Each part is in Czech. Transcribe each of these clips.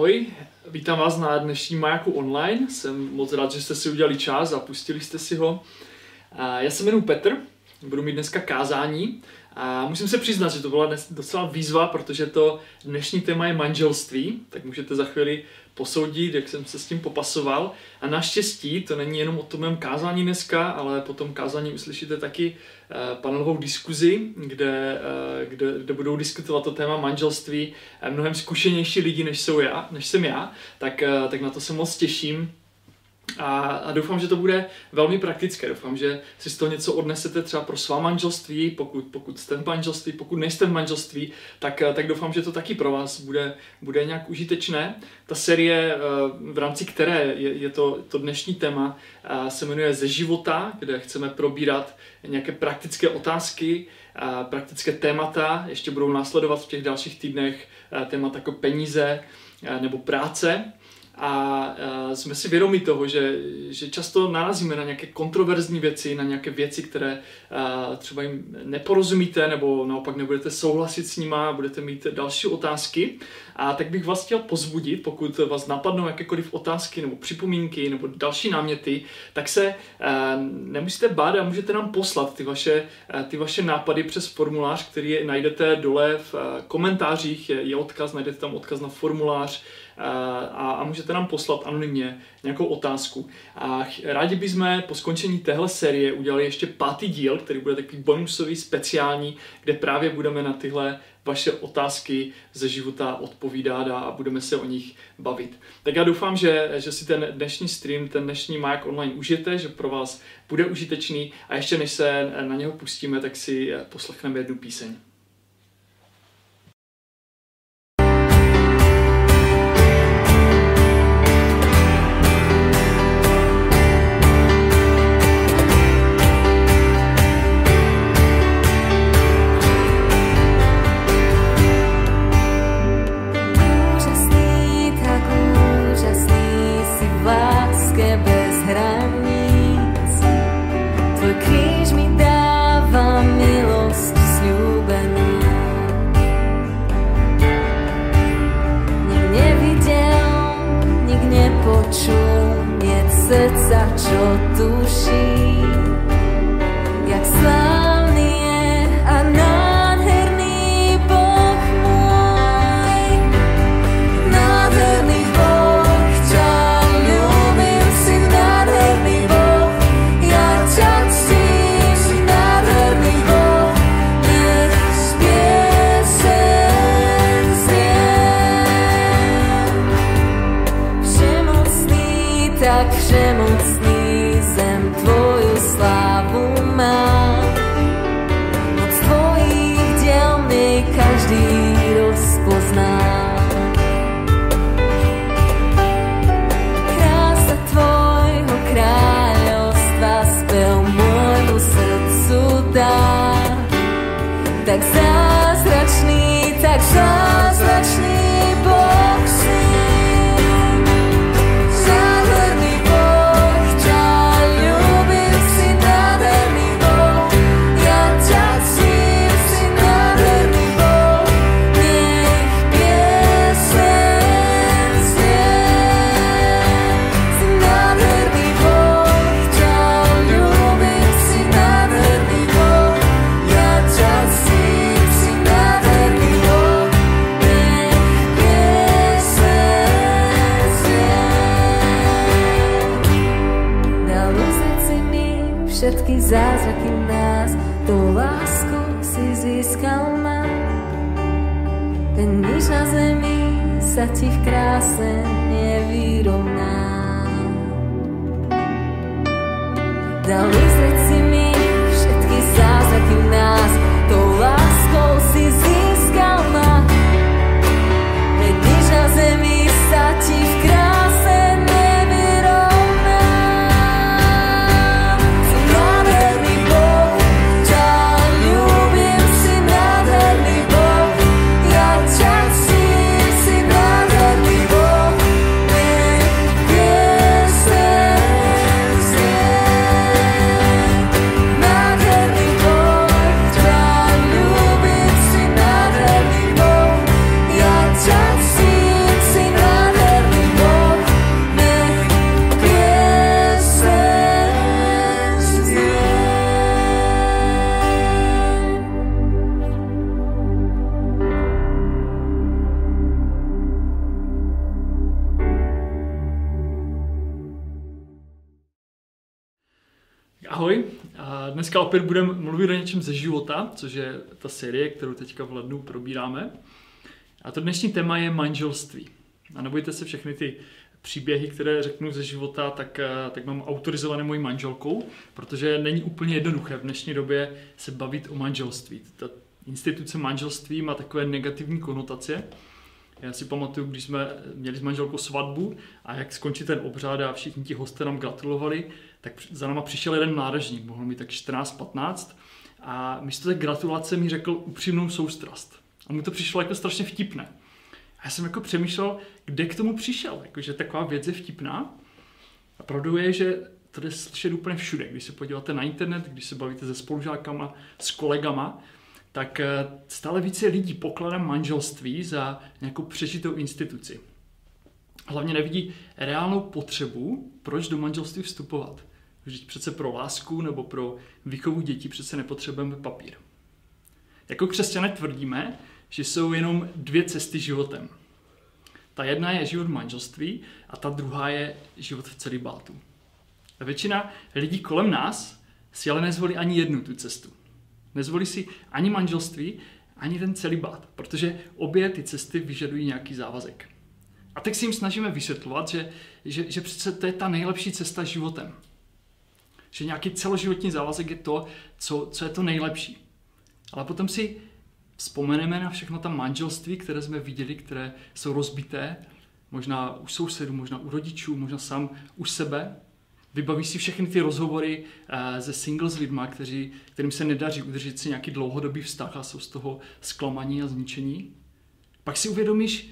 Ahoj, vítám vás na dnešní Majaku online. Jsem moc rád, že jste si udělali čas a pustili jste si ho. Já se jmenuji Petr, budu mít dneska kázání a musím se přiznat, že to byla docela výzva, protože to dnešní téma je manželství, tak můžete za chvíli posoudit, jak jsem se s tím popasoval. A naštěstí to není jenom o tom mém kázání dneska, ale po tom kázání uslyšíte taky eh, panelovou diskuzi, kde, eh, kde, kde budou diskutovat to téma manželství mnohem zkušenější lidi, než, jsou já, než jsem já, tak, eh, tak na to se moc těším. A, a doufám, že to bude velmi praktické. Doufám, že si z toho něco odnesete třeba pro svá manželství, pokud, pokud jste v manželství, pokud nejste v manželství, tak, tak doufám, že to taky pro vás bude, bude nějak užitečné. Ta série, eh, v rámci které je, je to, to dnešní téma, eh, se jmenuje Ze života, kde chceme probírat nějaké praktické otázky, eh, praktické témata. Ještě budou následovat v těch dalších týdnech témata jako peníze nebo práce. A jsme si vědomi toho, že, že často narazíme na nějaké kontroverzní věci, na nějaké věci, které třeba jim neporozumíte, nebo naopak nebudete souhlasit s nima, budete mít další otázky. A tak bych vás chtěl pozbudit, pokud vás napadnou jakékoliv otázky nebo připomínky nebo další náměty, tak se nemusíte bát a můžete nám poslat ty vaše, ty vaše nápady přes formulář, který najdete dole v komentářích, je, je odkaz, najdete tam odkaz na formulář, a, a můžete nám poslat anonymně nějakou otázku. A rádi bychom po skončení téhle série udělali ještě pátý díl, který bude takový bonusový, speciální, kde právě budeme na tyhle vaše otázky ze života odpovídat a budeme se o nich bavit. Tak já doufám, že, že si ten dnešní stream, ten dnešní Maják online užijete, že pro vás bude užitečný a ještě než se na něho pustíme, tak si poslechneme jednu píseň. je výrobná. Dali z opět budeme mluvit o něčem ze života, což je ta série, kterou teďka v lednu probíráme. A to dnešní téma je manželství. A nebojte se všechny ty příběhy, které řeknu ze života, tak, eh, tak mám autorizované mojí manželkou, protože není úplně jednoduché v dnešní době se bavit o manželství. Ta instituce manželství má takové negativní konotace. Já si pamatuju, když jsme měli s manželkou svatbu a jak skončí ten obřád a všichni ti hosté nám gratulovali, tak za náma přišel jeden mládežník, mohl mít tak 14-15 a místo té gratulace mi řekl upřímnou soustrast. A mu to přišlo jako strašně vtipné. A já jsem jako přemýšlel, kde k tomu přišel, jako, že taková věc je vtipná. A pravdou je, že to jde slyšet úplně všude. Když se podíváte na internet, když se bavíte se spolužákama, s kolegama, tak eh, stále více lidí pokládá manželství za nějakou přežitou instituci. Hlavně nevidí reálnou potřebu, proč do manželství vstupovat. Vždyť přece pro lásku nebo pro výchovu dětí přece nepotřebujeme papír. Jako křesťané tvrdíme, že jsou jenom dvě cesty životem. Ta jedna je život v manželství a ta druhá je život v celibátu. A většina lidí kolem nás si ale nezvolí ani jednu tu cestu. Nezvolí si ani manželství, ani ten celibát, protože obě ty cesty vyžadují nějaký závazek. A tak si jim snažíme vysvětlovat, že, že, že přece to je ta nejlepší cesta životem. Že nějaký celoživotní závazek je to, co, co je to nejlepší. Ale potom si vzpomeneme na všechno ta manželství, které jsme viděli, které jsou rozbité, možná u sousedů, možná u rodičů, možná sám u sebe. Vybaví si všechny ty rozhovory uh, ze single s lidma, kteří, kterým se nedaří udržet si nějaký dlouhodobý vztah a jsou z toho zklamaní a zničení. Pak si uvědomíš,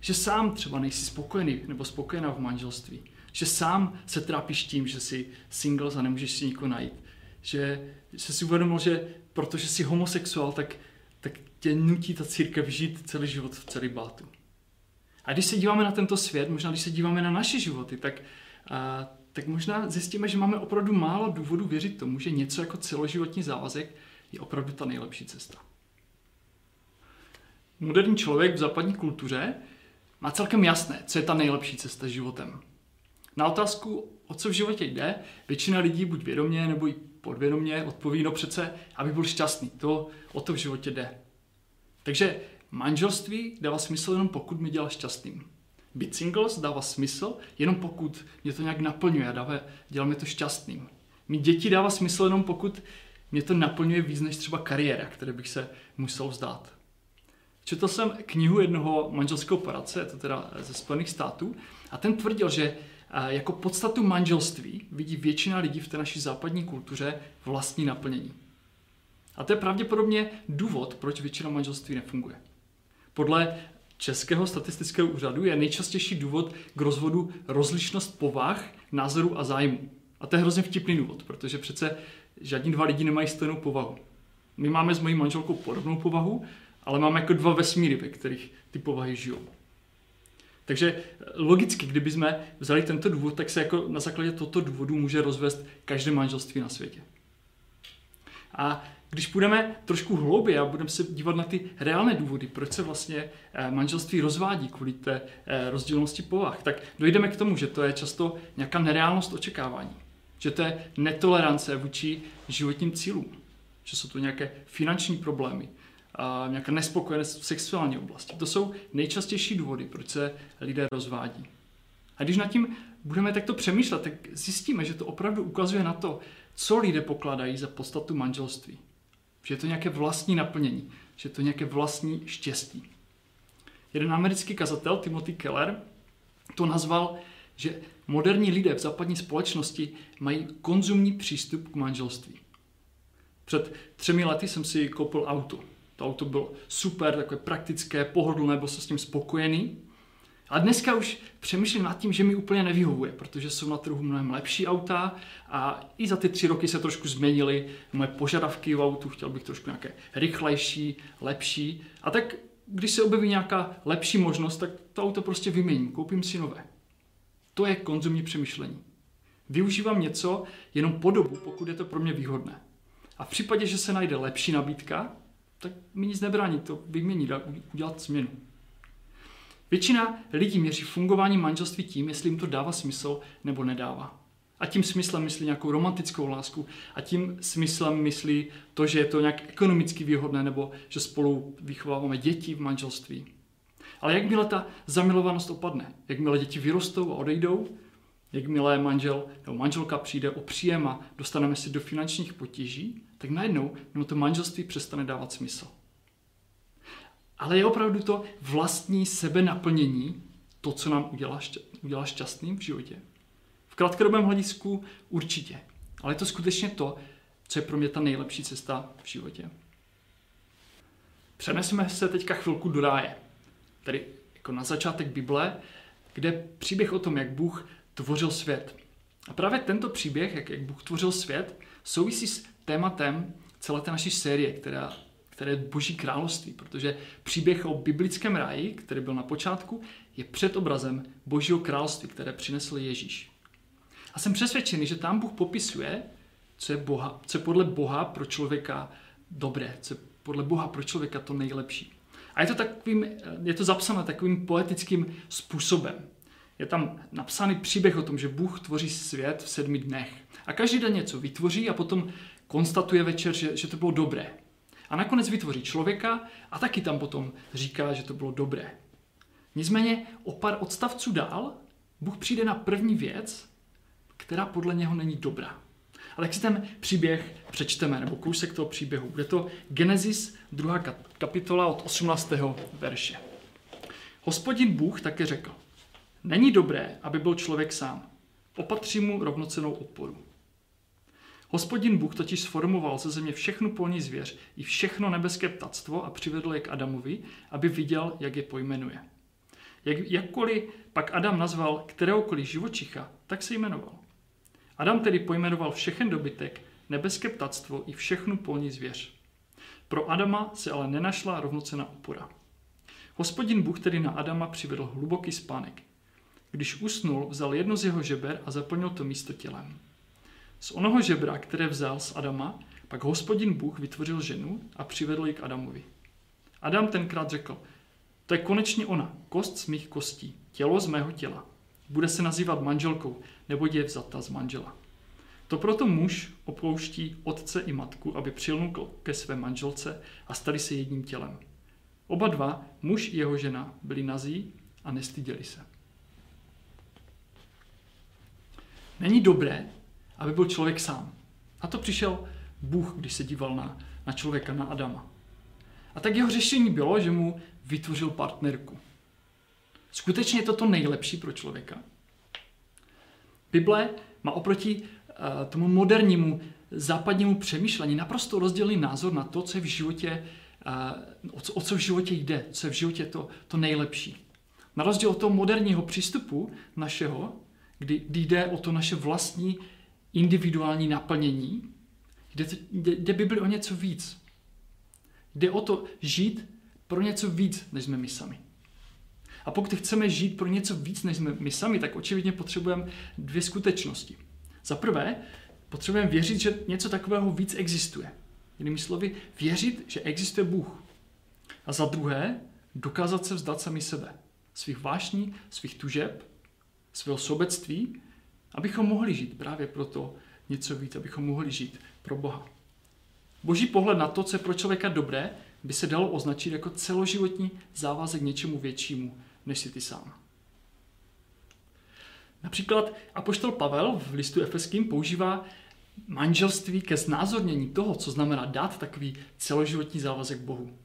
že sám třeba nejsi spokojený nebo spokojená v manželství. Že sám se trápíš tím, že jsi single a nemůžeš si nikoho najít. Že, že si uvědomil, že protože jsi homosexuál, tak tak tě nutí ta církev žít celý život v celibátu. A když se díváme na tento svět, možná když se díváme na naše životy, tak, a, tak možná zjistíme, že máme opravdu málo důvodů věřit tomu, že něco jako celoživotní závazek je opravdu ta nejlepší cesta. Moderní člověk v západní kultuře má celkem jasné, co je ta nejlepší cesta životem. Na otázku, o co v životě jde, většina lidí buď vědomě nebo i podvědomě odpoví, no přece, aby byl šťastný. To o to v životě jde. Takže manželství dává smysl jenom pokud mě dělá šťastným. Být singles dává smysl jenom pokud mě to nějak naplňuje a dává, dělá mě to šťastným. Mít děti dává smysl jenom pokud mě to naplňuje víc než třeba kariéra, které bych se musel vzdát. Četl jsem knihu jednoho manželského poradce, to teda ze Spojených států, a ten tvrdil, že jako podstatu manželství vidí většina lidí v té naší západní kultuře vlastní naplnění. A to je pravděpodobně důvod, proč většina manželství nefunguje. Podle Českého statistického úřadu je nejčastější důvod k rozvodu rozlišnost povah, názorů a zájmu. A to je hrozně vtipný důvod, protože přece žádní dva lidi nemají stejnou povahu. My máme s mojí manželkou podobnou povahu, ale máme jako dva vesmíry, ve kterých ty povahy žijou. Takže eh, logicky, kdyby jsme vzali tento důvod, tak se jako na základě tohoto důvodu může rozvést každé manželství na světě. A když půjdeme trošku hlouběji a budeme se dívat na ty reálné důvody, proč se vlastně eh, manželství rozvádí kvůli té eh, rozdílnosti povah, tak dojdeme k tomu, že to je často nějaká nereálnost očekávání. Že to je netolerance vůči životním cílům. Že jsou to nějaké finanční problémy, nějaká nespokojenost v sexuální oblasti. To jsou nejčastější důvody, proč se lidé rozvádí. A když nad tím budeme takto přemýšlet, tak zjistíme, že to opravdu ukazuje na to, co lidé pokládají za podstatu manželství. Že je to nějaké vlastní naplnění, že je to nějaké vlastní štěstí. Jeden americký kazatel, Timothy Keller, to nazval, že moderní lidé v západní společnosti mají konzumní přístup k manželství. Před třemi lety jsem si koupil auto. To auto bylo super, takové praktické, pohodlné, byl jsem s tím spokojený. A dneska už přemýšlím nad tím, že mi úplně nevyhovuje, protože jsou na trhu mnohem lepší auta a i za ty tři roky se trošku změnily moje požadavky v autu, chtěl bych trošku nějaké rychlejší, lepší. A tak když se objeví nějaká lepší možnost, tak to auto prostě vyměním, koupím si nové. To je konzumní přemýšlení. Využívám něco jenom po dobu, pokud je to pro mě výhodné. A v případě, že se najde lepší nabídka, tak mi nic nebrání to vyměnit a udělat změnu. Většina lidí měří fungování manželství tím, jestli jim to dává smysl nebo nedává. A tím smyslem myslí nějakou romantickou lásku. A tím smyslem myslí to, že je to nějak ekonomicky výhodné, nebo že spolu vychováváme děti v manželství. Ale jakmile ta zamilovanost opadne, jakmile děti vyrostou a odejdou, jakmile manžel nebo manželka přijde o příjem a dostaneme se do finančních potíží, tak najednou no to manželství přestane dávat smysl. Ale je opravdu to vlastní sebenaplnění to, co nám udělá, udělá šťastným v životě. V krátkodobém hledisku určitě. Ale je to skutečně to, co je pro mě ta nejlepší cesta v životě. Přeneseme se teďka chvilku do ráje. Tedy jako na začátek Bible, kde příběh o tom, jak Bůh tvořil svět. A právě tento příběh, jak, jak Bůh tvořil svět, souvisí s tématem celé té naší série, která, které je Boží království, protože příběh o biblickém ráji, který byl na počátku, je předobrazem Božího království, které přinesl Ježíš. A jsem přesvědčený, že tam Bůh popisuje, co je, Boha, co je podle Boha pro člověka dobré, co je podle Boha pro člověka to nejlepší. A je to, takovým, je to zapsané takovým poetickým způsobem. Je tam napsaný příběh o tom, že Bůh tvoří svět v sedmi dnech. A každý den něco vytvoří a potom konstatuje večer, že, že to bylo dobré. A nakonec vytvoří člověka a taky tam potom říká, že to bylo dobré. Nicméně o pár odstavců dál Bůh přijde na první věc, která podle něho není dobrá. Ale jak si ten příběh přečteme, nebo kousek toho příběhu, bude to Genesis 2. kapitola od 18. verše. Hospodin Bůh také řekl, není dobré, aby byl člověk sám. Opatří mu rovnocenou oporu. Hospodin Bůh totiž sformoval ze země všechnu polní zvěř i všechno nebeské ptactvo a přivedl je k Adamovi, aby viděl, jak je pojmenuje. Jak, jakkoliv pak Adam nazval kteréhokoliv živočicha, tak se jmenoval. Adam tedy pojmenoval všechen dobytek, nebeské ptactvo i všechnu polní zvěř. Pro Adama se ale nenašla rovnocená opora. Hospodin Bůh tedy na Adama přivedl hluboký spánek. Když usnul, vzal jedno z jeho žeber a zaplnil to místo tělem. Z onoho žebra, které vzal z Adama, pak hospodin Bůh vytvořil ženu a přivedl ji k Adamovi. Adam tenkrát řekl, to je konečně ona, kost z mých kostí, tělo z mého těla. Bude se nazývat manželkou, nebo je vzata z manžela. To proto muž opouští otce i matku, aby přilnul ke své manželce a stali se jedním tělem. Oba dva, muž i jeho žena, byli nazí a nestyděli se. Není dobré, aby byl člověk sám. A to přišel Bůh, když se díval na, na člověka, na Adama. A tak jeho řešení bylo, že mu vytvořil partnerku. Skutečně je to to nejlepší pro člověka. Bible má oproti uh, tomu modernímu západnímu přemýšlení naprosto rozdílný názor na to, co je v životě, o, co, o co v životě jde, co je v životě to, to nejlepší. Na rozdíl od toho moderního přístupu našeho, kdy, kdy jde o to naše vlastní individuální naplnění, jde, jde, jde Bibli o něco víc. Jde o to žít pro něco víc, než jsme my sami. A pokud chceme žít pro něco víc, než jsme my sami, tak očividně potřebujeme dvě skutečnosti. Za prvé, potřebujeme věřit, že něco takového víc existuje. Jinými slovy, věřit, že existuje Bůh. A za druhé, dokázat se vzdat sami sebe. Svých vášní, svých tužeb, svého sobectví, abychom mohli žít právě proto něco víc, abychom mohli žít pro Boha. Boží pohled na to, co je pro člověka dobré, by se dalo označit jako celoživotní závazek něčemu většímu, než si ty sám. Například apoštol Pavel v listu Efeským používá manželství ke znázornění toho, co znamená dát takový celoživotní závazek Bohu.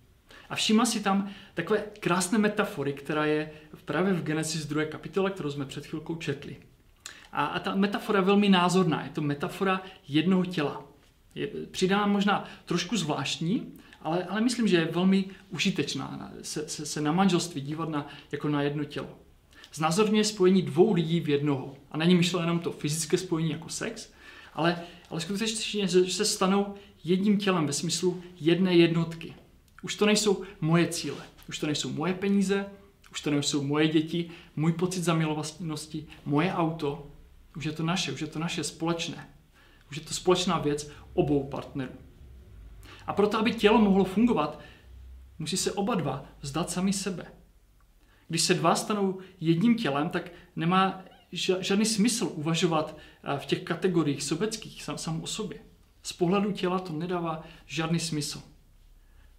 A všimla si tam takové krásné metafory, která je právě v Genesis 2. kapitole, kterou jsme před chvilkou četli. A, a ta metafora je velmi názorná. Je to metafora jednoho těla. Je přidána možná trošku zvláštní, ale, ale myslím, že je velmi užitečná se, se, se na manželství dívat na, jako na jedno tělo. Znázorňuje spojení dvou lidí v jednoho. A není myšleno jenom to fyzické spojení jako sex, ale, ale skutečně, že se stanou jedním tělem ve smyslu jedné jednotky. Už to nejsou moje cíle, už to nejsou moje peníze, už to nejsou moje děti, můj pocit zamilovanosti, moje auto, už je to naše, už je to naše společné. Už je to společná věc obou partnerů. A proto, aby tělo mohlo fungovat, musí se oba dva vzdat sami sebe. Když se dva stanou jedním tělem, tak nemá žádný smysl uvažovat v těch kategoriích sobeckých sám, sám o sobě. Z pohledu těla to nedává žádný smysl.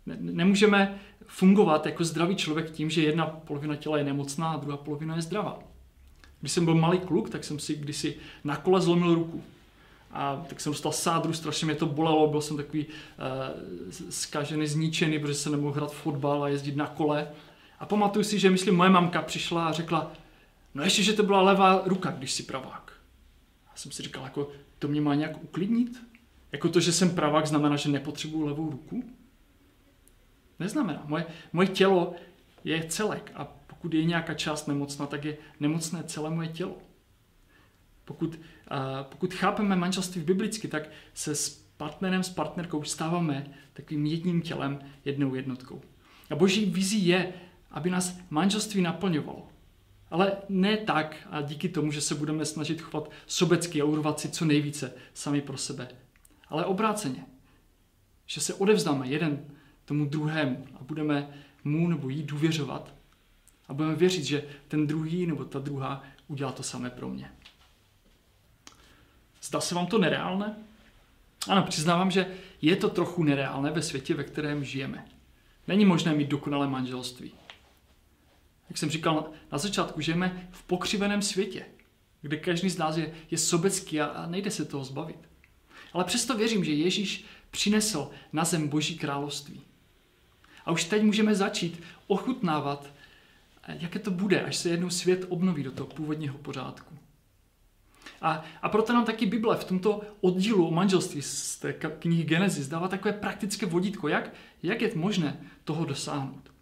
Ne, nemůžeme fungovat jako zdravý člověk tím, že jedna polovina těla je nemocná a druhá polovina je zdravá. Když jsem byl malý kluk, tak jsem si kdysi na kole zlomil ruku. A tak jsem dostal sádru, strašně mě to bolelo, byl jsem takový uh, zkažený, zničený, protože jsem nemohl hrát fotbal a jezdit na kole. A pamatuju si, že myslím, moje mamka přišla a řekla, no ještě, že to byla levá ruka, když si pravák. A jsem si říkal, jako to mě má nějak uklidnit? Jako to, že jsem pravák, znamená, že nepotřebuju levou ruku? Neznamená. Moje, moje tělo je celek a pokud je nějaká část nemocná, tak je nemocné celé moje tělo. Pokud, a pokud chápeme manželství biblicky, tak se s partnerem, s partnerkou stáváme takovým jedním tělem, jednou jednotkou. A boží vizí je, aby nás manželství naplňovalo. Ale ne tak a díky tomu, že se budeme snažit chovat sobecky a urvat si co nejvíce sami pro sebe. Ale obráceně. Že se odevzdáme jeden tomu druhému a budeme mu nebo jí důvěřovat a budeme věřit, že ten druhý nebo ta druhá udělá to samé pro mě. Zdá se vám to nereálné? Ano, přiznávám, že je to trochu nereálné ve světě, ve kterém žijeme. Není možné mít dokonalé manželství. Jak jsem říkal na začátku, žijeme v pokřiveném světě, kde každý z nás je, je sobecký a, a nejde se toho zbavit. Ale přesto věřím, že Ježíš přinesl na zem Boží království. A už teď můžeme začít ochutnávat, jaké to bude, až se jednou svět obnoví do toho původního pořádku. A, a proto nám taky Bible v tomto oddílu o manželství z té knihy Genesis dává takové praktické vodítko, jak, jak je možné toho dosáhnout.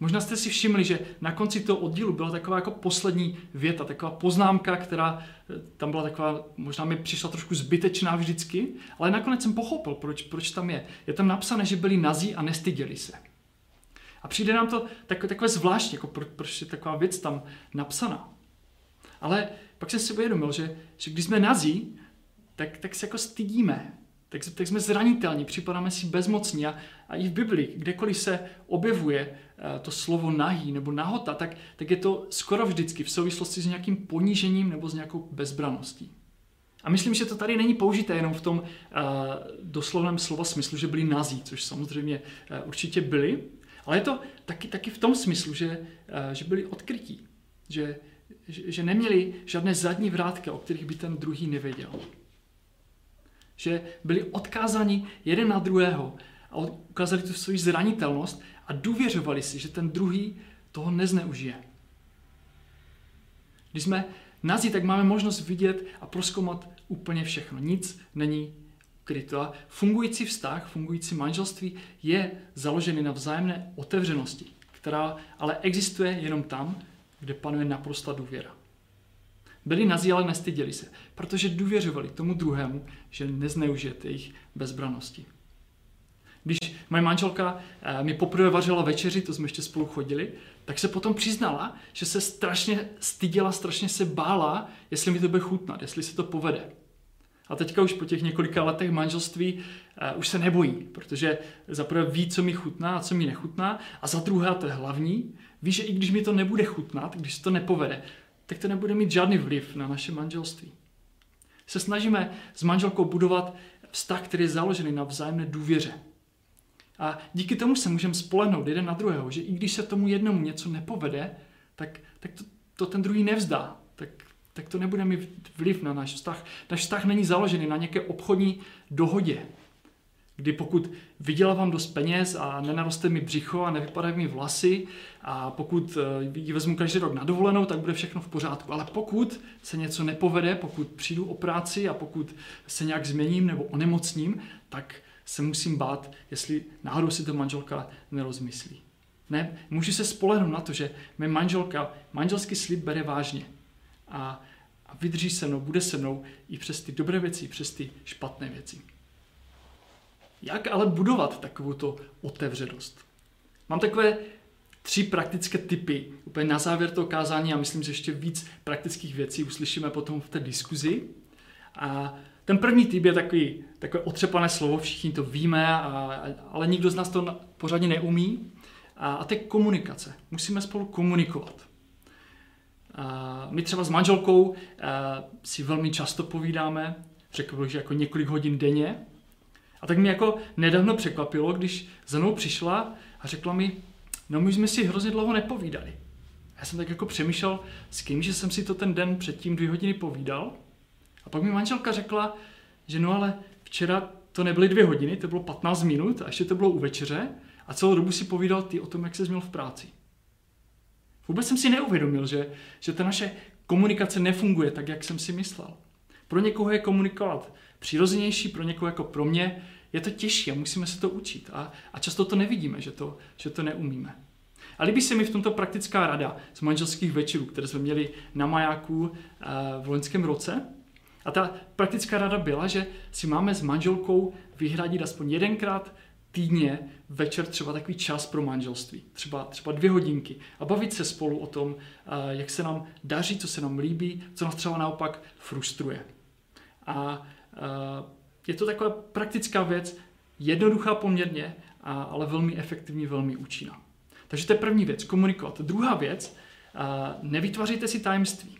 Možná jste si všimli, že na konci toho oddílu byla taková jako poslední věta, taková poznámka, která eh, tam byla taková, možná mi přišla trošku zbytečná vždycky, ale nakonec jsem pochopil, proč, proč tam je. Je tam napsané, že byli nazí a nestyděli se. A přijde nám to takové, takové zvláštní, jako pro, proč je taková věc tam napsaná. Ale pak jsem si uvědomil, že, že když jsme nazí, tak, tak se jako stydíme, tak, tak jsme zranitelní, připadáme si bezmocní a, a i v Biblii, kdekoliv se objevuje uh, to slovo nahý nebo nahota, tak, tak je to skoro vždycky v souvislosti s nějakým ponížením nebo s nějakou bezbraností. A myslím, že to tady není použité jenom v tom uh, doslovném slova smyslu, že byli nazí, což samozřejmě uh, určitě byli, ale je to taky, taky v tom smyslu, že, uh, že byli odkrytí, že, že, neměli žádné zadní vrátky, o kterých by ten druhý nevěděl. Že byli odkázáni jeden na druhého a ukázali tu svou zranitelnost a důvěřovali si, že ten druhý toho nezneužije. Když jsme nazí, tak máme možnost vidět a proskoumat úplně všechno. Nic není kryto. A fungující vztah, fungující manželství je založený na vzájemné otevřenosti, která ale existuje jenom tam, kde panuje naprosta důvěra. Byli nazí, ale nestyděli se, protože důvěřovali tomu druhému, že nezneužijete jejich bezbranosti. Když moje manželka eh, mi poprvé vařila večeři, to jsme ještě spolu chodili, tak se potom přiznala, že se strašně styděla, strašně se bála, jestli mi to bude chutnat, jestli se to povede. A teďka už po těch několika letech manželství uh, už se nebojí, protože za prvé ví, co mi chutná a co mi nechutná, a za druhé, a to je hlavní, ví, že i když mi to nebude chutnat, když se to nepovede, tak to nebude mít žádný vliv na naše manželství. Se snažíme s manželkou budovat vztah, který je založený na vzájemné důvěře. A díky tomu se můžeme spolehnout jeden na druhého, že i když se tomu jednomu něco nepovede, tak, tak to, to ten druhý nevzdá. Tak, to nebude mít vliv na náš vztah. Náš vztah není založený na nějaké obchodní dohodě, kdy pokud vydělávám dost peněz a nenaroste mi břicho a nevypadají mi vlasy a pokud eh, ji vezmu každý rok na dovolenou, tak bude všechno v pořádku. Ale pokud se něco nepovede, pokud přijdu o práci a pokud se nějak změním nebo onemocním, tak se musím bát, jestli náhodou si to manželka nerozmyslí. Ne, můžu se spolehnout na to, že mé manželka manželský slib bere vážně a, a vydrží se mnou, bude se mnou i přes ty dobré věci, i přes ty špatné věci. Jak ale budovat takovou to otevřenost? Mám takové tři praktické typy. Úplně na závěr toho kázání a myslím, že ještě víc praktických věcí uslyšíme potom v té diskuzi. A ten první typ je takový, takové otřepané slovo, všichni to víme, a, ale nikdo z nás to pořádně neumí. A, a to je komunikace. Musíme spolu komunikovat. My třeba s manželkou si velmi často povídáme, řekl bych, že jako několik hodin denně. A tak mě jako nedávno překvapilo, když za mnou přišla a řekla mi, no my jsme si hrozně dlouho nepovídali. Já jsem tak jako přemýšlel, s kým, že jsem si to ten den předtím dvě hodiny povídal. A pak mi manželka řekla, že no ale včera to nebyly dvě hodiny, to bylo 15 minut a ještě to bylo u večeře a celou dobu si povídal ty o tom, jak se měl v práci. Vůbec jsem si neuvědomil, že, že ta naše komunikace nefunguje tak, jak jsem si myslel. Pro někoho je komunikovat přirozenější, pro někoho jako pro mě je to těžší a musíme se to učit. A, a často to nevidíme, že to, že to neumíme. A líbí se mi v tomto praktická rada z manželských večerů, které jsme měli na majáku eh, v loňském roce. A ta praktická rada byla, že si máme s manželkou vyhradit aspoň jedenkrát týdně večer třeba takový čas pro manželství, třeba, třeba dvě hodinky a bavit se spolu o tom, eh, jak se nám daří, co se nám líbí, co nás třeba naopak frustruje. A eh, je to taková praktická věc, jednoduchá poměrně, ale velmi efektivní, velmi účinná. Takže to je první věc, komunikovat. Druhá věc, nevytvářejte si tajemství.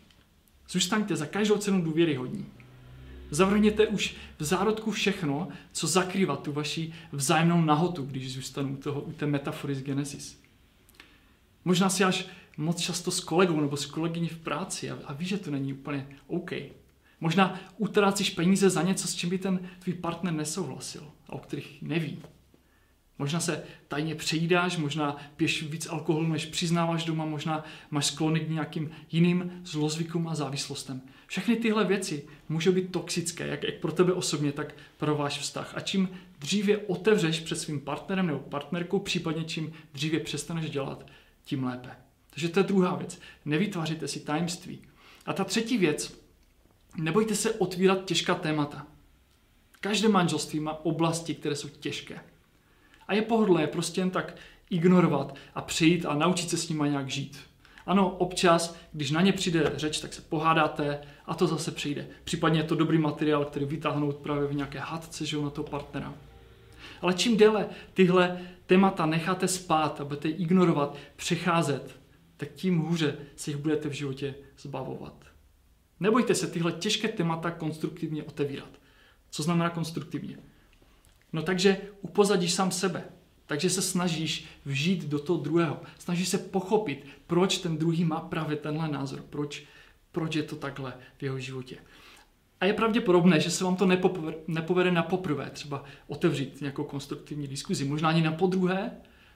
Zůstaňte za každou cenu důvěryhodní. Zavrhněte už v zárodku všechno, co zakrývá tu vaši vzájemnou nahotu, když zůstanu u, toho, u té metafory z Genesis. Možná si až moc často s kolegou nebo s kolegyní v práci a, a víš, že to není úplně OK. Možná utrácíš peníze za něco, s čím by ten tvůj partner nesouhlasil a o kterých neví. Možná se tajně přejídáš, možná piješ víc alkoholu, než přiznáváš doma, možná máš sklony k nějakým jiným zlozvykům a závislostem. Všechny tyhle věci můžou být toxické, jak, jak pro tebe osobně, tak pro váš vztah. A čím dříve otevřeš před svým partnerem nebo partnerkou, případně čím dříve přestaneš dělat, tím lépe. Takže to je druhá věc. Nevytvářejte si tajemství. A ta třetí věc, nebojte se otvírat těžká témata. Každé manželství má oblasti, které jsou těžké. A je pohodlné prostě jen tak ignorovat a přijít a naučit se s nimi nějak žít. Ano, občas, když na ně přijde řeč, tak se pohádáte a to zase přijde. Případně je to dobrý materiál, který vytáhnout právě v nějaké hadce, že na toho partnera. Ale čím déle tyhle témata necháte spát a budete ignorovat, přecházet, tak tím hůře se jich budete v životě zbavovat. Nebojte se tyhle těžké témata konstruktivně otevírat. Co znamená konstruktivně? No takže upozadíš sám sebe. Takže se snažíš vžít do toho druhého. Snažíš se pochopit, proč ten druhý má právě tenhle názor. Proč, proč je to takhle v jeho životě. A je pravděpodobné, že se vám to nepovede, na poprvé, třeba otevřít nějakou konstruktivní diskuzi, možná ani na podruhé,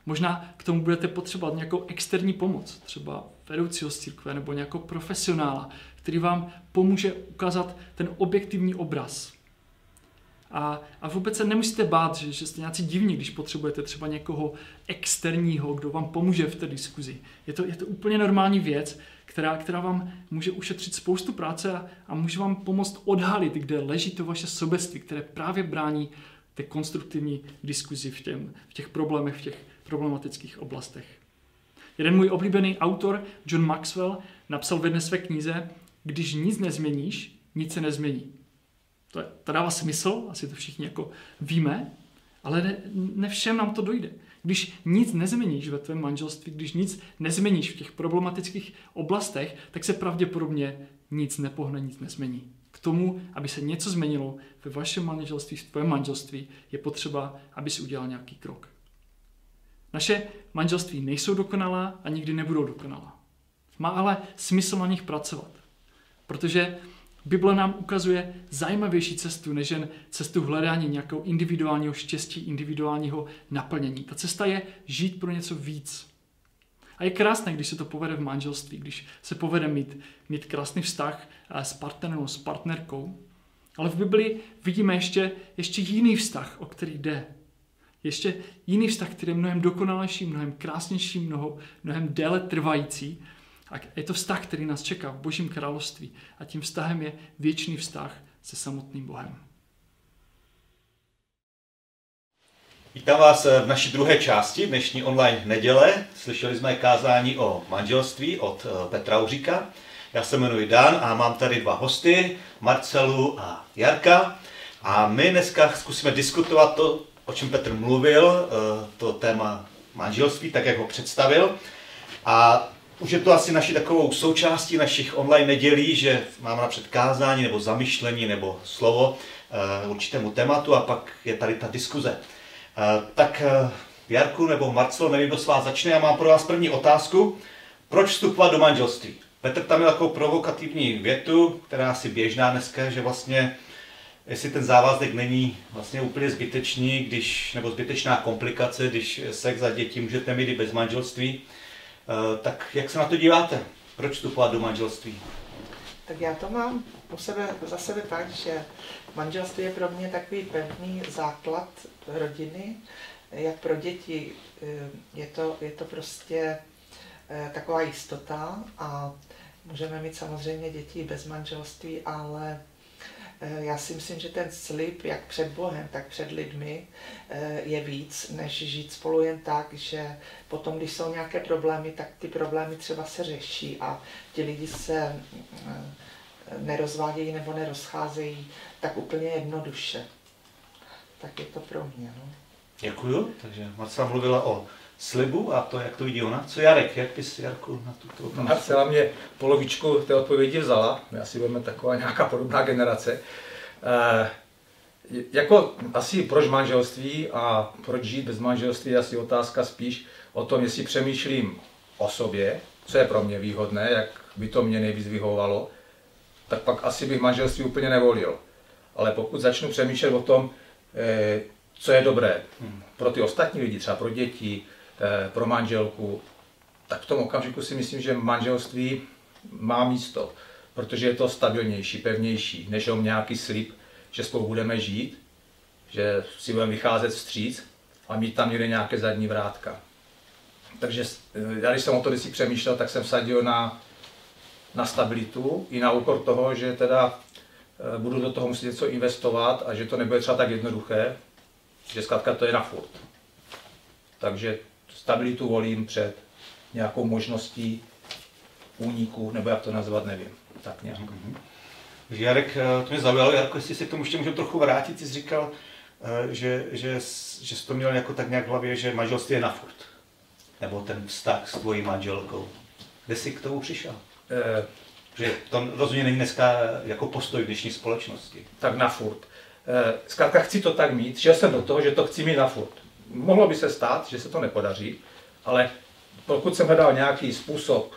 možná k tomu budete potřebovat nějakou externí pomoc, třeba vedoucího z církve nebo nějakou profesionála, který vám pomůže ukázat ten objektivní obraz a, a vůbec se nemusíte bát, že, že jste nějací divní, když potřebujete třeba někoho externího, kdo vám pomůže v té diskuzi. Je to, je to úplně normální věc, která, která vám může ušetřit spoustu práce a, a může vám pomoct odhalit, kde leží to vaše sobectví, které právě brání té konstruktivní diskuzi v, těm, v těch problémech, v těch problematických oblastech. Jeden můj oblíbený autor, John Maxwell, napsal v jedné své knize, když nic nezměníš, nic se nezmění. To, to dává smysl, asi to všichni jako víme, ale ne, ne všem nám to dojde. Když nic nezměníš ve tvém manželství, když nic nezměníš v těch problematických oblastech, tak se pravděpodobně nic nepohne, nic nezmění. K tomu, aby se něco změnilo ve vašem manželství, v tvém manželství, je potřeba, aby si udělal nějaký krok. Naše manželství nejsou dokonalá a nikdy nebudou dokonalá. Má ale smysl na nich pracovat. Protože Bible nám ukazuje zajímavější cestu, než jen cestu hledání nějakého individuálního štěstí, individuálního naplnění. Ta cesta je žít pro něco víc. A je krásné, když se to povede v manželství, když se povede mít, mít krásný vztah eh, s partnerem, s partnerkou. Ale v Bibli vidíme ještě, ještě jiný vztah, o který jde. Ještě jiný vztah, který je mnohem dokonalejší, mnohem krásnější, mnoho, mnohem déle trvající a je to vztah, který nás čeká v Božím království. A tím vztahem je věčný vztah se samotným Bohem. Vítám vás v naší druhé části dnešní online neděle. Slyšeli jsme kázání o manželství od eh, Petra Uříka. Já se jmenuji Dan a mám tady dva hosty, Marcelu a Jarka. A my dneska zkusíme diskutovat to, o čem Petr mluvil, eh, to téma manželství, tak jak ho představil. A už je to asi naší takovou součástí našich online nedělí, že máme napřed kázání nebo zamyšlení nebo slovo uh, určitému tématu a pak je tady ta diskuze. Uh, tak uh, Jarku nebo Marcelo, nevím, kdo s vás začne, já mám pro vás první otázku. Proč vstupovat do manželství? Petr tam měl takovou provokativní větu, která asi běžná dneska, že vlastně jestli ten závazek není vlastně úplně zbytečný, když, nebo zbytečná komplikace, když sex a děti můžete mít i bez manželství, tak jak se na to díváte? Proč vstupovat do manželství? Tak já to mám u sebe, za sebe tak, že manželství je pro mě takový pevný základ rodiny, jak pro děti. Eh, je to, je to prostě eh, taková jistota a můžeme mít samozřejmě děti bez manželství, ale Eh, já si myslím, že ten slib, jak před Bohem, tak před lidmi, eh, je víc, než žít spolu jen tak, že potom, když jsou nějaké problémy, tak ty problémy třeba se řeší a ti lidi se eh, nerozvádějí nebo nerozcházejí tak úplně jednoduše. Tak je to pro mě. No. Děkuju. Takže Marcela mluvila o slibu a to, jak to vidí ona. Co Jarek, jak bys Jarku na tuto otázku? Marcela mě polovičku té odpovědi vzala, my asi budeme taková nějaká podobná generace. E, jako asi proč manželství a proč žít bez manželství je asi otázka spíš o tom, jestli přemýšlím o sobě, co je pro mě výhodné, jak by to mě nejvíc vyhovovalo, tak pak asi bych manželství úplně nevolil. Ale pokud začnu přemýšlet o tom, e, co je dobré hmm. pro ty ostatní lidi, třeba pro děti, Eh, pro manželku, tak v tom okamžiku si myslím, že manželství má místo, protože je to stabilnější, pevnější, než o nějaký slib, že spolu budeme žít, že si budeme vycházet vstříc a mít tam někde nějaké zadní vrátka. Takže eh, já když jsem o to si přemýšlel, tak jsem sadil na, na stabilitu i na úkor toho, že teda eh, budu do toho muset něco investovat a že to nebude třeba tak jednoduché, že zkrátka to je na furt. Takže stabilitu volím před nějakou možností úniku, nebo jak to nazvat, nevím. Tak nějak. Mm-hmm. Jarek, eh, to mě zaujalo, Jarko, jestli se k tomu ještě můžu trochu vrátit, ty jsi říkal, eh, že, že, že jsi to měl jako tak nějak v hlavě, že manželství je na furt. Nebo ten vztah s tvojí manželkou. Kde jsi k tomu přišel? Eh, že to rozhodně není dneska jako postoj v dnešní společnosti. Tak na furt. Eh, zkrátka chci to tak mít, že jsem do toho, že to chci mít na furt mohlo by se stát, že se to nepodaří, ale pokud jsem hledal nějaký způsob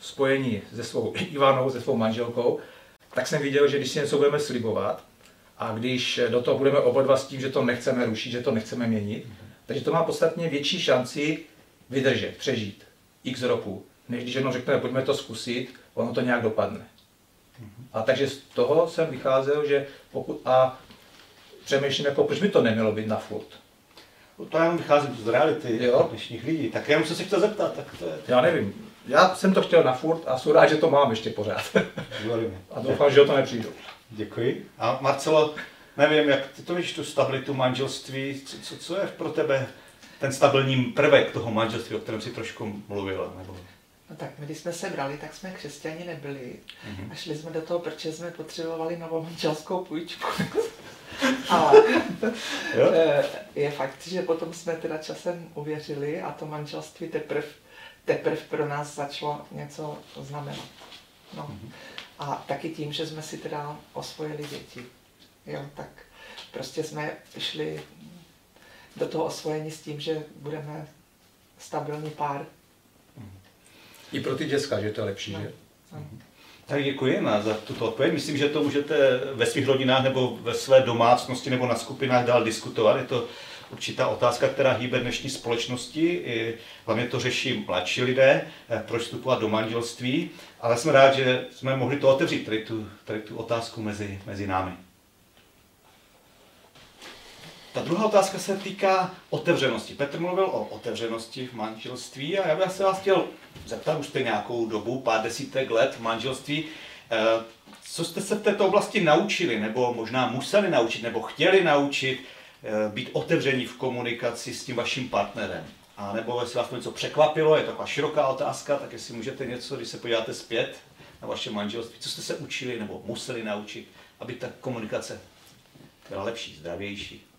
spojení se svou Ivanou, se svou manželkou, tak jsem viděl, že když si něco budeme slibovat a když do toho budeme oba dva s tím, že to nechceme rušit, že to nechceme měnit, takže to má podstatně větší šanci vydržet, přežít x roku, než když jenom řekneme, pojďme to zkusit, ono to nějak dopadne. A takže z toho jsem vycházel, že pokud a přemýšlím, jako proč by to nemělo být na furt. To já vycházím z reality jo? dnešních lidí. Tak já jsem se chtěl zeptat. Tak to je... Já nevím. Já jsem to chtěl na furt a jsem rád, že to mám ještě pořád. a doufám, že o to nepřijdu. Děkuji. A Marcelo, nevím, jak ty to víš, tu stabilitu manželství, co, co, co je pro tebe ten stabilní prvek toho manželství, o kterém si trošku mluvila? Nebo... No tak my, když jsme se brali, tak jsme křesťani nebyli. Mm-hmm. A šli jsme do toho, protože jsme potřebovali novou manželskou půjčku. Ale eh, je fakt, že potom jsme teda časem uvěřili a to manželství teprve teprv pro nás začalo něco znamenat. No. Mm-hmm. A taky tím, že jsme si teda osvojili děti. Jo, tak prostě jsme šli do toho osvojení s tím, že budeme stabilní pár. I pro ty děcka, že to je lepší, no. že? Mm-hmm. Tak děkujeme za tuto odpověď. Myslím, že to můžete ve svých rodinách nebo ve své domácnosti nebo na skupinách dál diskutovat. Je to určitá otázka, která hýbe dnešní společnosti. Hlavně to řeší mladší lidé, eh, proč vstupovat do manželství. Ale jsme rádi, že jsme mohli to otevřít, tady tu, tady tu otázku mezi, mezi námi. Ta druhá otázka se týká otevřenosti. Petr mluvil o otevřenosti v manželství a já bych se vás chtěl zeptat, už jste nějakou dobu, pár desítek let v manželství, eh, co jste se v této oblasti naučili, nebo možná museli naučit, nebo chtěli naučit, eh, být otevření v komunikaci s tím vaším partnerem? A nebo jestli vás to něco překvapilo, je to taková široká otázka, tak jestli můžete něco, když se podíváte zpět na vaše manželství, co jste se učili nebo museli naučit, aby ta komunikace byla lepší, zdravější?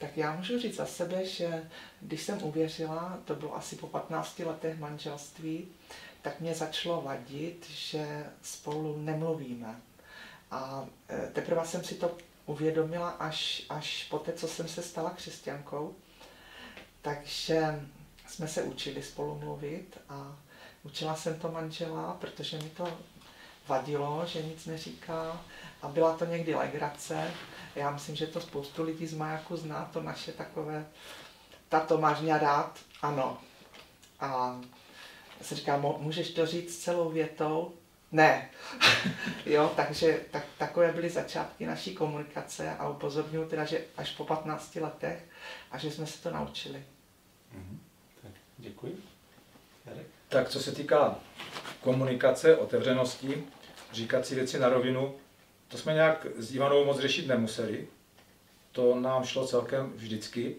Tak já můžu říct za sebe, že když jsem uvěřila, to bylo asi po 15 letech manželství, tak mě začalo vadit, že spolu nemluvíme. A e, teprve jsem si to uvědomila až, až po té, co jsem se stala křesťankou. Takže jsme se učili spolu mluvit a učila jsem to manžela, protože mi to vadilo, že nic neříká a byla to někdy legrace. Já myslím, že to spoustu lidí z Majaku zná, to naše takové, tato máš mě rád, ano. A se říká, můžeš to říct celou větou? Ne. jo, takže tak, takové byly začátky naší komunikace a upozorňuji teda, že až po 15 letech a že jsme se to naučili. Mm-hmm. Tak, děkuji. Jarek? Tak co se týká komunikace, otevřenosti, říkat si věci na rovinu, to jsme nějak s Ivanou moc řešit nemuseli. To nám šlo celkem vždycky.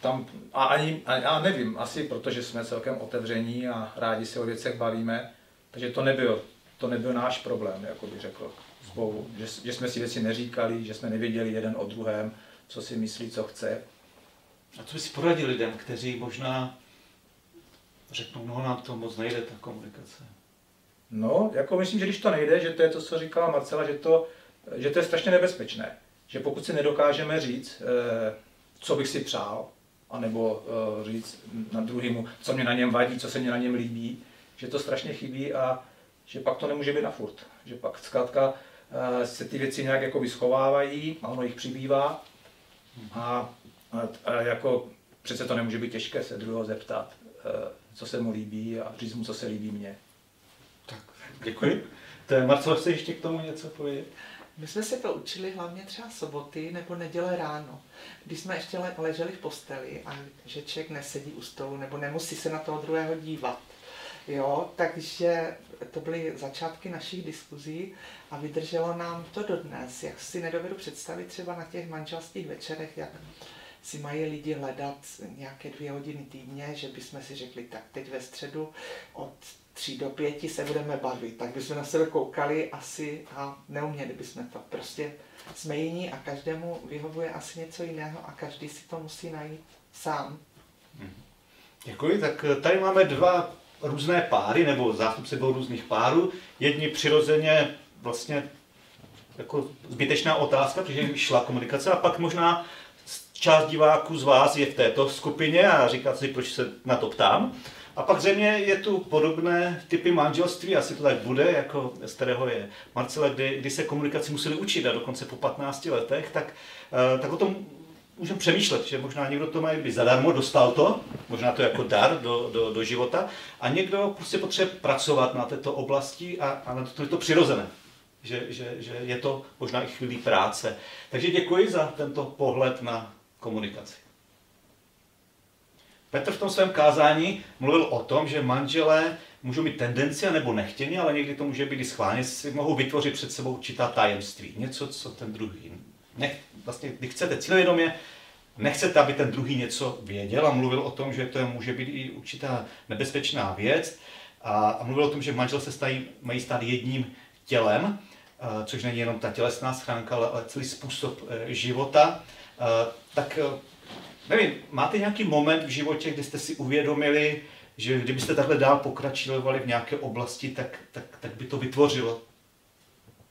Tam, a ani, a, nevím, asi protože jsme celkem otevření a rádi se o věcech bavíme, takže to nebyl, to nebyl náš problém, jako bych řekl, s Bohu. Že, že jsme si věci neříkali, že jsme nevěděli jeden o druhém, co si myslí, co chce. A co by si poradil lidem, kteří možná řeknou, no nám to moc nejde, ta komunikace? No, jako myslím, že když to nejde, že to je to, co říkala Marcela, že to, že to je strašně nebezpečné. Že pokud si nedokážeme říct, eh, co bych si přál, anebo eh, říct na druhému, co mě na něm vadí, co se mě na něm líbí, že to strašně chybí a že pak to nemůže být na furt. Že pak zkrátka eh, se ty věci nějak jako vyschovávají a ono jich přibývá a, a, jako přece to nemůže být těžké se druhého zeptat, co se mu líbí a říct mu, co se líbí mně. Děkuji. To je, Marcelo, chce ještě k tomu něco povědět? My jsme se to učili hlavně třeba soboty nebo neděle ráno, když jsme ještě leželi v posteli a že člověk nesedí u stolu nebo nemusí se na toho druhého dívat. Jo, takže to byly začátky našich diskuzí a vydrželo nám to dodnes. Jak si nedovedu představit třeba na těch manželských večerech, jak si mají lidi hledat nějaké dvě hodiny týdně, že bychom si řekli, tak teď ve středu od tři do pěti se budeme bavit, tak bychom na sebe koukali asi a neuměli bychom to. Prostě jsme jiní a každému vyhovuje asi něco jiného a každý si to musí najít sám. Mhm. Děkuji, tak eh, tady máme dva různé páry, nebo zástupce dvou různých párů. Jedni přirozeně vlastně jako zbytečná otázka, protože šla komunikace a pak možná část diváků z vás je v této skupině a říkáte si, proč se na to ptám. A pak země je tu podobné typy manželství, asi to tak bude, jako z kterého je Marcela, kdy, kdy se komunikaci museli učit a dokonce po 15 letech, tak, eh, tak o tom můžeme přemýšlet, že možná někdo to má kdyby zadarmo, dostal to, možná to jako dar do, do, do života, a někdo prostě potřebuje pracovat na této oblasti a, a na to, to je to přirozené. Že, že, že je to možná i chvíli práce. Takže děkuji za tento pohled na komunikaci. Petr v tom svém kázání mluvil o tom, že manželé můžou mít tendenci, nebo nechtěně, ale někdy to může být i schválně, si mohou vytvořit před sebou určitá tajemství. Něco, co ten druhý nech, vlastně, když chcete cílevědomě, nechcete, aby ten druhý něco věděl a mluvil o tom, že to může být i určitá nebezpečná věc a, a mluvil o tom, že manžel se stají, mají stát jedním tělem, což není jenom ta tělesná schránka, ale, ale celý způsob e, života. A, tak e, nevím, máte nějaký moment v životě, kdy jste si uvědomili, že kdybyste takhle dál pokračovali v nějaké oblasti, tak, tak, tak by to vytvořilo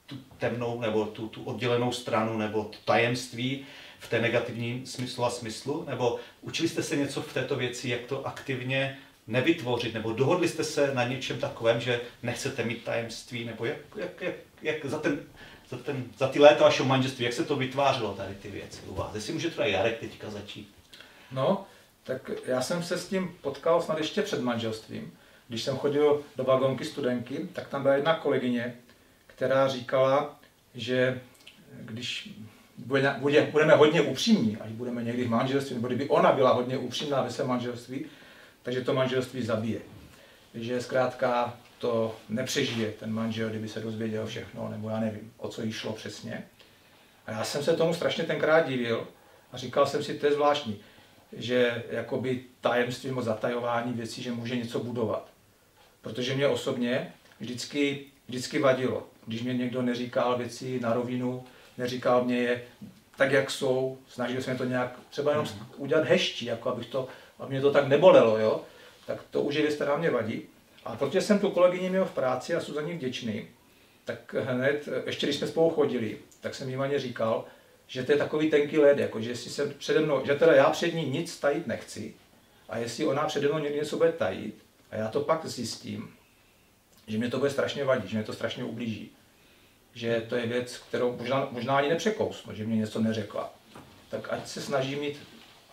tu temnou nebo tu, tu oddělenou stranu nebo to tajemství v té negativním smyslu a smyslu? Nebo učili jste se něco v této věci, jak to aktivně nevytvořit? Nebo dohodli jste se na něčem takovém, že nechcete mít tajemství? Nebo jak, jak, jak, jak za, ten, za, ten, za ty léta vašeho manželství, jak se to vytvářelo tady ty věci u vás? Jestli může teda Jarek teďka začít. No, tak já jsem se s tím potkal snad ještě před manželstvím. Když jsem chodil do vagonky studenky, tak tam byla jedna kolegyně, která říkala, že když budeme hodně upřímní, až budeme někdy v manželství, nebo kdyby ona byla hodně upřímná ve svém manželství, takže to manželství zabije. Takže zkrátka to nepřežije ten manžel, kdyby se dozvěděl všechno, nebo já nevím, o co jí šlo přesně. A já jsem se tomu strašně tenkrát divil a říkal jsem si, to je zvláštní že jakoby tajemství nebo zatajování věcí, že může něco budovat. Protože mě osobně vždycky, vždycky vadilo, když mě někdo neříkal věci na rovinu, neříkal mě je tak, jak jsou. Snažil jsem to nějak třeba jenom udělat heští, jako abych to, aby mě to tak nebolelo, jo. Tak to už je věc, která mě vadí. A protože jsem tu kolegyni měl v práci a jsem za ní vděčný, tak hned, ještě když jsme spolu chodili, tak jsem jí říkal, že to je takový tenký led, jako že jestli jsem přede mnou, že teda já před ní nic tajit nechci, a jestli ona přede mnou něco bude tajit, a já to pak zjistím, že mě to bude strašně vadit, že mě to strašně ublíží. Že to je věc, kterou možná, možná ani nepřekousnu, že mě něco neřekla. Tak ať se snaží mít...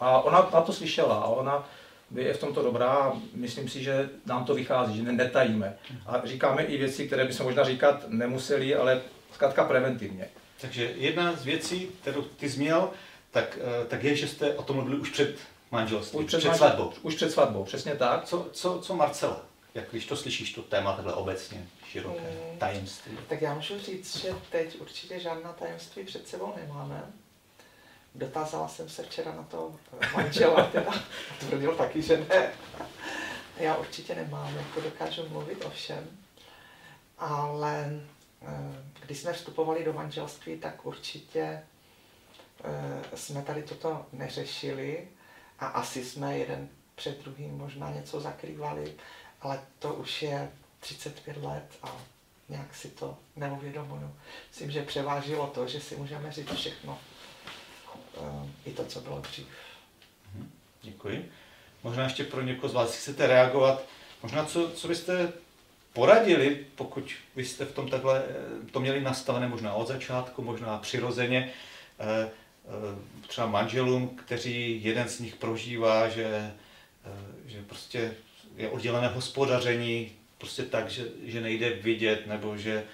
A ona na to slyšela a ona je v tomto dobrá a myslím si, že nám to vychází, že netajíme. A říkáme i věci, které bychom možná říkat nemuseli, ale zkrátka preventivně. Takže jedna z věcí, kterou ty zmínil, tak, eh, tak je, že jste o tom mluvili už před manželstvím, už před, před svatbou. Už před svatbou, přesně tak. Co, co, co Marcela? Jak když to slyšíš, to téma takhle obecně, široké, mm, tajemství? Tak já můžu říct, že teď určitě žádná tajemství před sebou nemáme. Dotázala jsem se včera na to manžela, teda tvrdil taky, že ne. Já určitě nemám, jako dokážu mluvit o všem, ale eh, když jsme vstupovali do manželství, tak určitě eh, jsme tady toto neřešili a asi jsme jeden před druhým možná něco zakrývali, ale to už je 35 let a nějak si to neuvědomuju. Myslím, že převážilo to, že si můžeme říct všechno, i to, co bylo dřív. Mhm, děkuji. Možná ještě pro někoho z vás chcete reagovat. Možná co, co byste poradili, pokud byste v tom takhle eh, to měli nastavené možná od začátku, možná přirozeně, eh, třeba manželům, kteří jeden z nich prožívá, že, že prostě je oddělené hospodaření, prostě tak, že, že nejde vidět, nebo že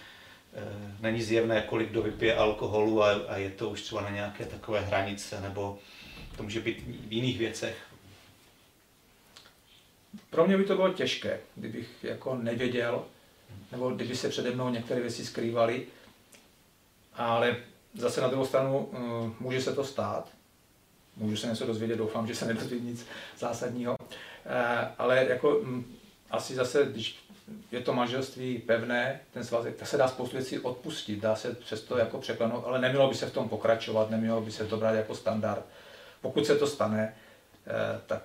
není zjevné, kolik kdo vypije alkoholu a, a je to už třeba na nějaké takové hranice, nebo to může být v jiných věcech. Pro mě by to bylo těžké, kdybych jako nevěděl, nebo kdyby se přede mnou některé věci skrývaly, ale zase na druhou stranu uh, může se to stát. Můžu se něco dozvědět, doufám, že se nedozvědět nic zásadního. Uh, ale jako um, asi zase, když je to manželství pevné, ten svazek, tak se dá spoustu věcí odpustit, dá se přesto jako překlenout, ale nemělo by se v tom pokračovat, nemělo by se to brát jako standard. Pokud se to stane, uh, tak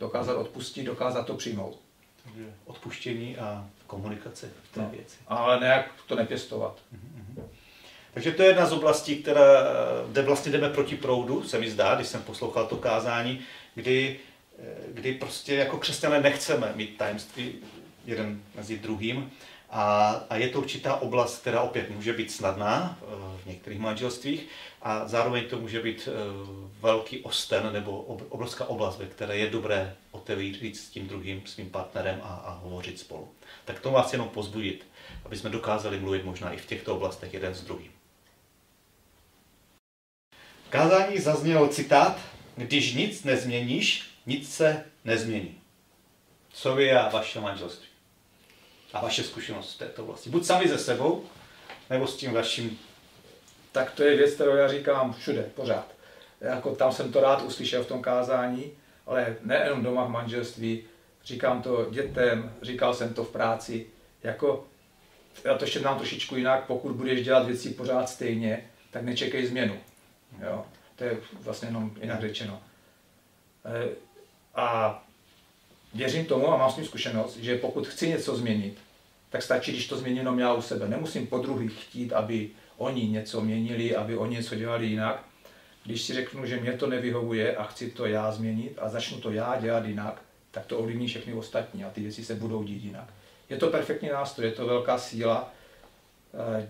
dokázat odpustit, dokázat to přijmout. Takže odpuštění a komunikace v té no, věci. Ale nějak to nepěstovat. Mm-hmm. Takže to je jedna z oblastí, která, kde vlastně jdeme proti proudu, se mi zdá, když jsem poslouchal to kázání, kdy, kdy prostě jako křesťané nechceme mít tajemství jeden mezi druhým. A, a je to určitá oblast, která opět může být snadná eh, v některých manželstvích a zároveň to může být eh, velký osten nebo obrovská oblast, ve které je dobré otevřít s tím druhým, svým partnerem a, a hovořit spolu. Tak to vás jenom pozbudit, aby jsme dokázali mluvit možná i v těchto oblastech jeden s druhým kázání zazněl citát, když nic nezměníš, nic se nezmění. Co vy a vaše manželství? A vaše zkušenost v této oblasti. Buď sami ze sebou, nebo s tím vaším... Tak to je věc, kterou já říkám všude, pořád. Jako tam jsem to rád uslyšel v tom kázání, ale nejenom doma v manželství, říkám to dětem, říkal jsem to v práci, jako já to ještě nám trošičku jinak, pokud budeš dělat věci pořád stejně, tak nečekej změnu. Jo? To je vlastně jenom jinak řečeno. E, a věřím tomu a mám s tím zkušenost, že pokud chci něco změnit, tak stačí, když to změním jenom já u sebe. Nemusím po druhých chtít, aby oni něco měnili, aby oni něco dělali jinak. Když si řeknu, že mě to nevyhovuje a chci to já změnit a začnu to já dělat jinak, tak to ovlivní všechny ostatní a ty věci se budou dít jinak. Je to perfektní nástroj, je to velká síla e,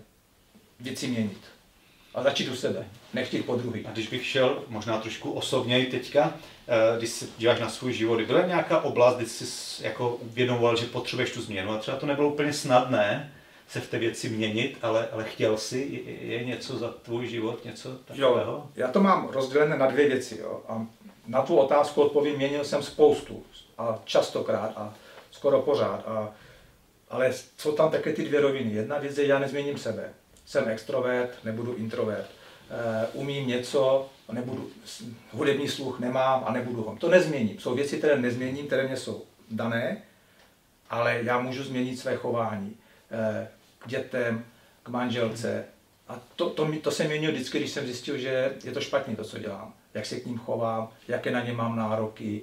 věci měnit a začít u sebe, nechtít po druhý. A když bych šel možná trošku osobněji teďka, eh, když se díváš na svůj život, byla nějaká oblast, kdy jsi jako uvědomoval, že potřebuješ tu změnu a třeba to nebylo úplně snadné se v té věci měnit, ale, ale chtěl jsi, je, je něco za tvůj život, něco takového? Jo, já to mám rozdělené na dvě věci. Jo. A na tu otázku odpovím, měnil jsem spoustu a častokrát a skoro pořád. A, ale jsou tam také ty dvě roviny. Jedna věc je, já nezměním sebe jsem extrovert, nebudu introvert. Uh, umím něco, nebudu, hudební sluch nemám a nebudu ho. To nezměním. Jsou věci, které nezměním, které mě jsou dané, ale já můžu změnit své chování uh, k dětem, k manželce a, to, to, to jsem měnil vždycky, když jsem zjistil, že je to špatně to, co dělám. Jak se k ním chovám, jaké na ně mám nároky,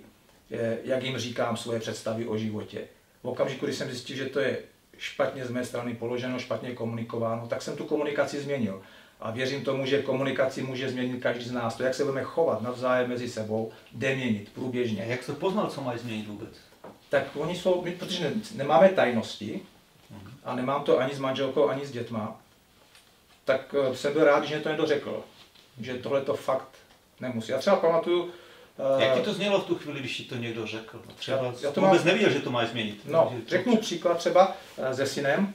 je- jak jim říkám svoje představy o životě. V okamžiku, kdy jsem zjistil, že to je špatně z mé strany položeno, špatně komunikováno, tak jsem tu komunikaci změnil. A věřím tomu, že komunikaci může změnit každý z nás. To, jak se budeme chovat navzájem mezi sebou, jde měnit průběžně. Jak to poznal, co mají změnit vůbec? Tak oni jsou, my, protože ne- nemáme tajnosti a nemám to ani s manželkou, ani s dětma, tak eh, jsem byl rád, že mě to někdo řekl, že tohle to fakt nemusí. Já třeba pamatuju, Jak ti to znělo v tu chvíli, když ti to někdo řekl? No Třeba Já- já, to vůbec mám- nevěděl, že to máš změnit. No, řeknu příklad třeba eh, se synem,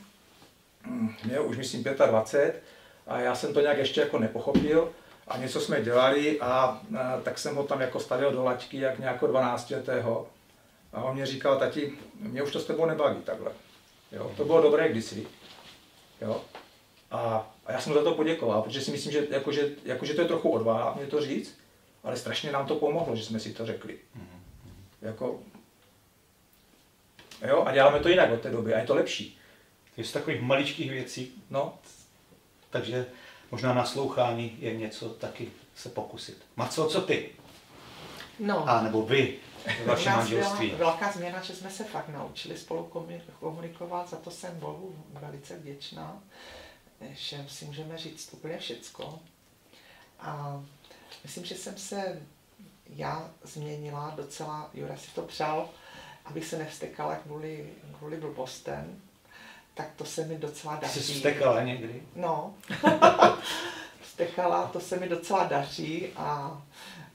Mm, mě už myslím 25 a já jsem to nějak ještě jako nepochopil a něco jsme dělali a, a tak jsem ho tam jako stavil do laťky jak nějakého 12 letého a on mě říkal, tati, mě už to s tebou nebaví takhle. Jo, to bylo dobré kdysi. Jo. A, a já jsem mu za to poděkoval, protože si myslím, že, jako, že, jako, že to je trochu odvaha mě to říct, ale strašně nám to pomohlo, že jsme si to řekli. Jako, jo, a děláme to jinak od té doby a je to lepší. Je z takových maličkých věcí, No, takže možná naslouchání je něco taky se pokusit. Marcel, co ty? No, A nebo vy, nás manželství? byla velká změna, že jsme se fakt naučili spolu komunikovat, za to jsem Bohu velice vděčná, že si můžeme říct úplně všecko. A myslím, že jsem se já změnila docela, Jura si to přál, abych se nevstekala kvůli, kvůli blbostem, tak to se mi docela Jsi daří. vztekala někdy? No, vstekala, to se mi docela daří a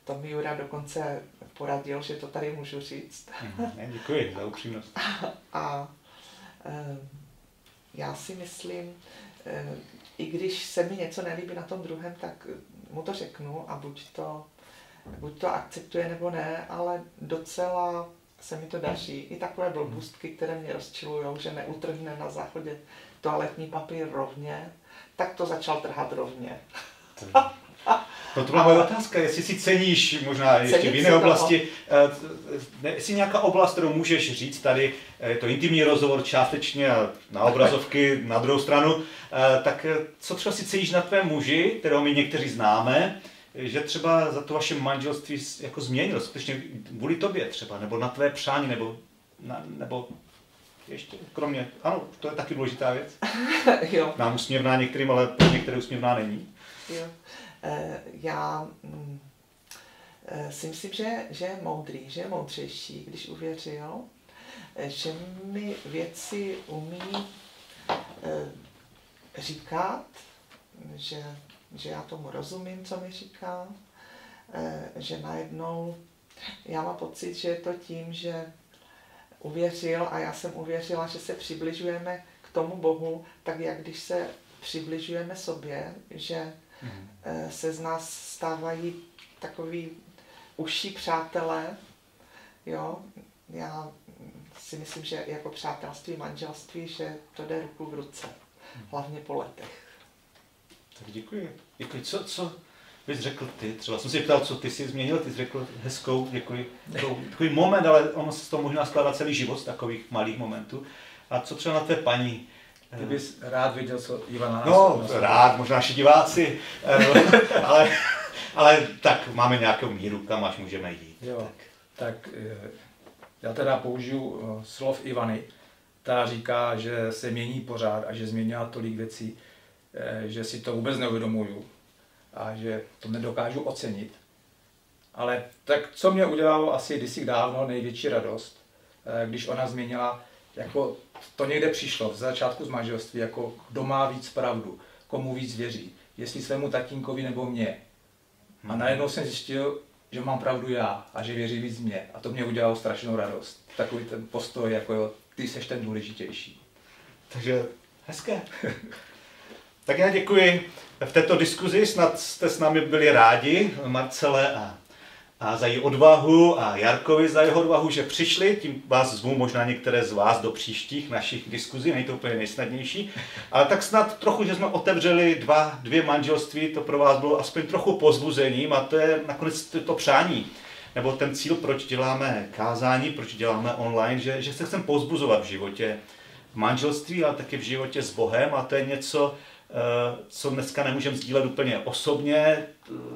to mi Jura dokonce poradil, že to tady můžu říct. Mhm, ne, Děkuji za upřímnost. A eh, já si myslím, eh, i když se mi něco nelíbí na tom druhém, tak mu to řeknu a buď to, buď to akceptuje nebo ne, ale docela se mi to daří. I takové blbůstky, které mě rozčilujou, že neutrhne na záchodě toaletní papír rovně, tak to začal trhat rovně. No to byla moje otázka, jestli si ceníš možná ještě Cením v jiné oblasti, eh, ne, jestli nějaká oblast, kterou můžeš říct tady, eh, je to intimní rozhovor částečně na obrazovky na druhou stranu, eh, tak eh, co třeba si ceníš na tvém muži, kterého my někteří známe, eh, že třeba za to vaše manželství jako změnil, skutečně kvůli tobě třeba, nebo na tvé přání, nebo, na, nebo ještě kromě, ano, to je taky důležitá věc. jo. Nám usměvná některým, ale pro některé usměvná není. Jo. Eh, Já mm, eh, si myslím, že, že je moudrý, že je moudřejší, když uvěřil, eh, že mi věci umí říkat, že, že já tomu rozumím, co mi říká, že najednou já mám pocit, že je to tím, že uvěřil a já jsem uvěřila, že se přibližujeme k tomu Bohu, tak jak když se přibližujeme sobě, že eh, se z nás stávají takový užší přátelé, jo, já si myslím, že jako přátelství, manželství, že to jde ruku v ruce, hlavně po letech. Tak děkuji. Děkuji. Co, co bys řekl ty? Třeba jsem si ptal, co ty jsi změnil, ty jsi řekl hezkou, děkuji. Takový, moment, ale ono se toho možná skládá celý život z takových malých momentů. A co třeba na tvé paní? Ty bys rád viděl, co Ivana nás No, nás- rád, možná naši diváci, eh, ale, ale tak máme nějakou míru, kam až můžeme jít. Jo, tak eh, já teda použiju eh, slov Ivany. Ta říká, že se mění pořád a že změnila tolik věcí, že si to vůbec neuvědomuju a že to nedokážu ocenit. Ale tak co mě udělalo asi kdysi dávno největší radost, když ona změnila, jako to někde přišlo v začátku z manželství, jako kdo má víc pravdu, komu víc věří, jestli svému tatínkovi nebo mě. A najednou jsem zjistil, že mám pravdu já a že věří víc mě. A to mě udělalo strašnou radost. Takový ten postoj, jako jo, ty seš ten důležitější. Takže hezké. tak já děkuji. V této diskuzi snad jste s námi byli rádi, Marcele a, a za její odvahu a Jarkovi za jeho odvahu, že přišli. Tím vás zvu možná některé z vás do příštích našich diskuzí, není to úplně nejsnadnější. Ale tak snad trochu, že jsme otevřeli dva, dvě manželství, to pro vás bylo aspoň trochu pozbuzením a to je nakonec to, přání nebo ten cíl, proč děláme kázání, proč děláme online, že, že se chceme pozbuzovat v životě v manželství, ale taky v životě s Bohem a to je něco, co dneska nemůžeme sdílet úplně osobně,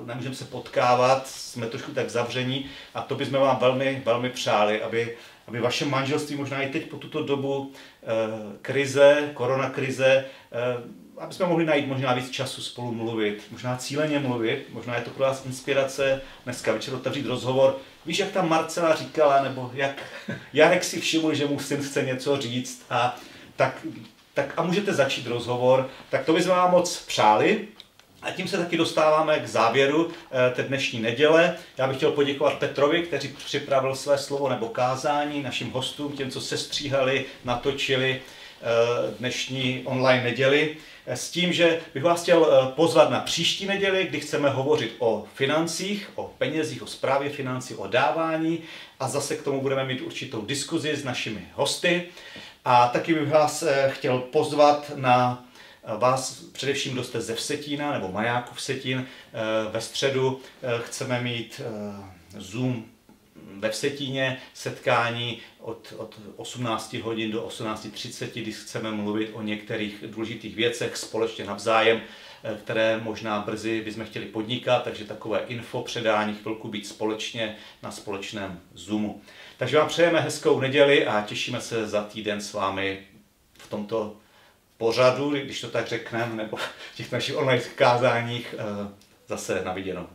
nemůžeme se potkávat, jsme trošku tak zavření a to bychom vám velmi, velmi přáli, aby, aby vaše manželství možná i teď po tuto dobu krize, koronakrize, aby jsme mohli najít možná víc času spolu mluvit, možná cíleně mluvit, možná je to pro vás inspirace dneska večer otevřít rozhovor. Víš, jak tam Marcela říkala, nebo jak Jarek si všiml, že mu syn chce něco říct a tak, tak a můžete začít rozhovor, tak to bychom vám moc přáli. A tím se taky dostáváme k závěru eh, té dnešní neděle. Já bych chtěl poděkovat Petrovi, který připravil své slovo nebo kázání, našim hostům, těm, co se stříhali, natočili eh, dnešní online neděli s tím, že bych vás chtěl eh, pozvat na příští neděli, kdy chceme hovořit o financích, o penězích, o správě financí, o dávání a zase k tomu budeme mít určitou diskuzi s našimi hosty. A taky bych vás eh, chtěl pozvat na eh, vás, především kdo jste ze Vsetína nebo Majáku Vsetín, ve středu chceme mít Zoom ve Vsetíně setkání od, od 18 hodin do 18.30, kdy chceme mluvit o některých důležitých věcech společně navzájem, eh, které možná brzy bychom chtěli podnikat, takže takové info předání, chvilku být společně na společném Zoomu. Takže vám přejeme hezkou neděli a těšíme se za týden s vámi v tomto pořadu, když to tak řekneme, nebo v těch našich online kázáních eh, zase na viděnou.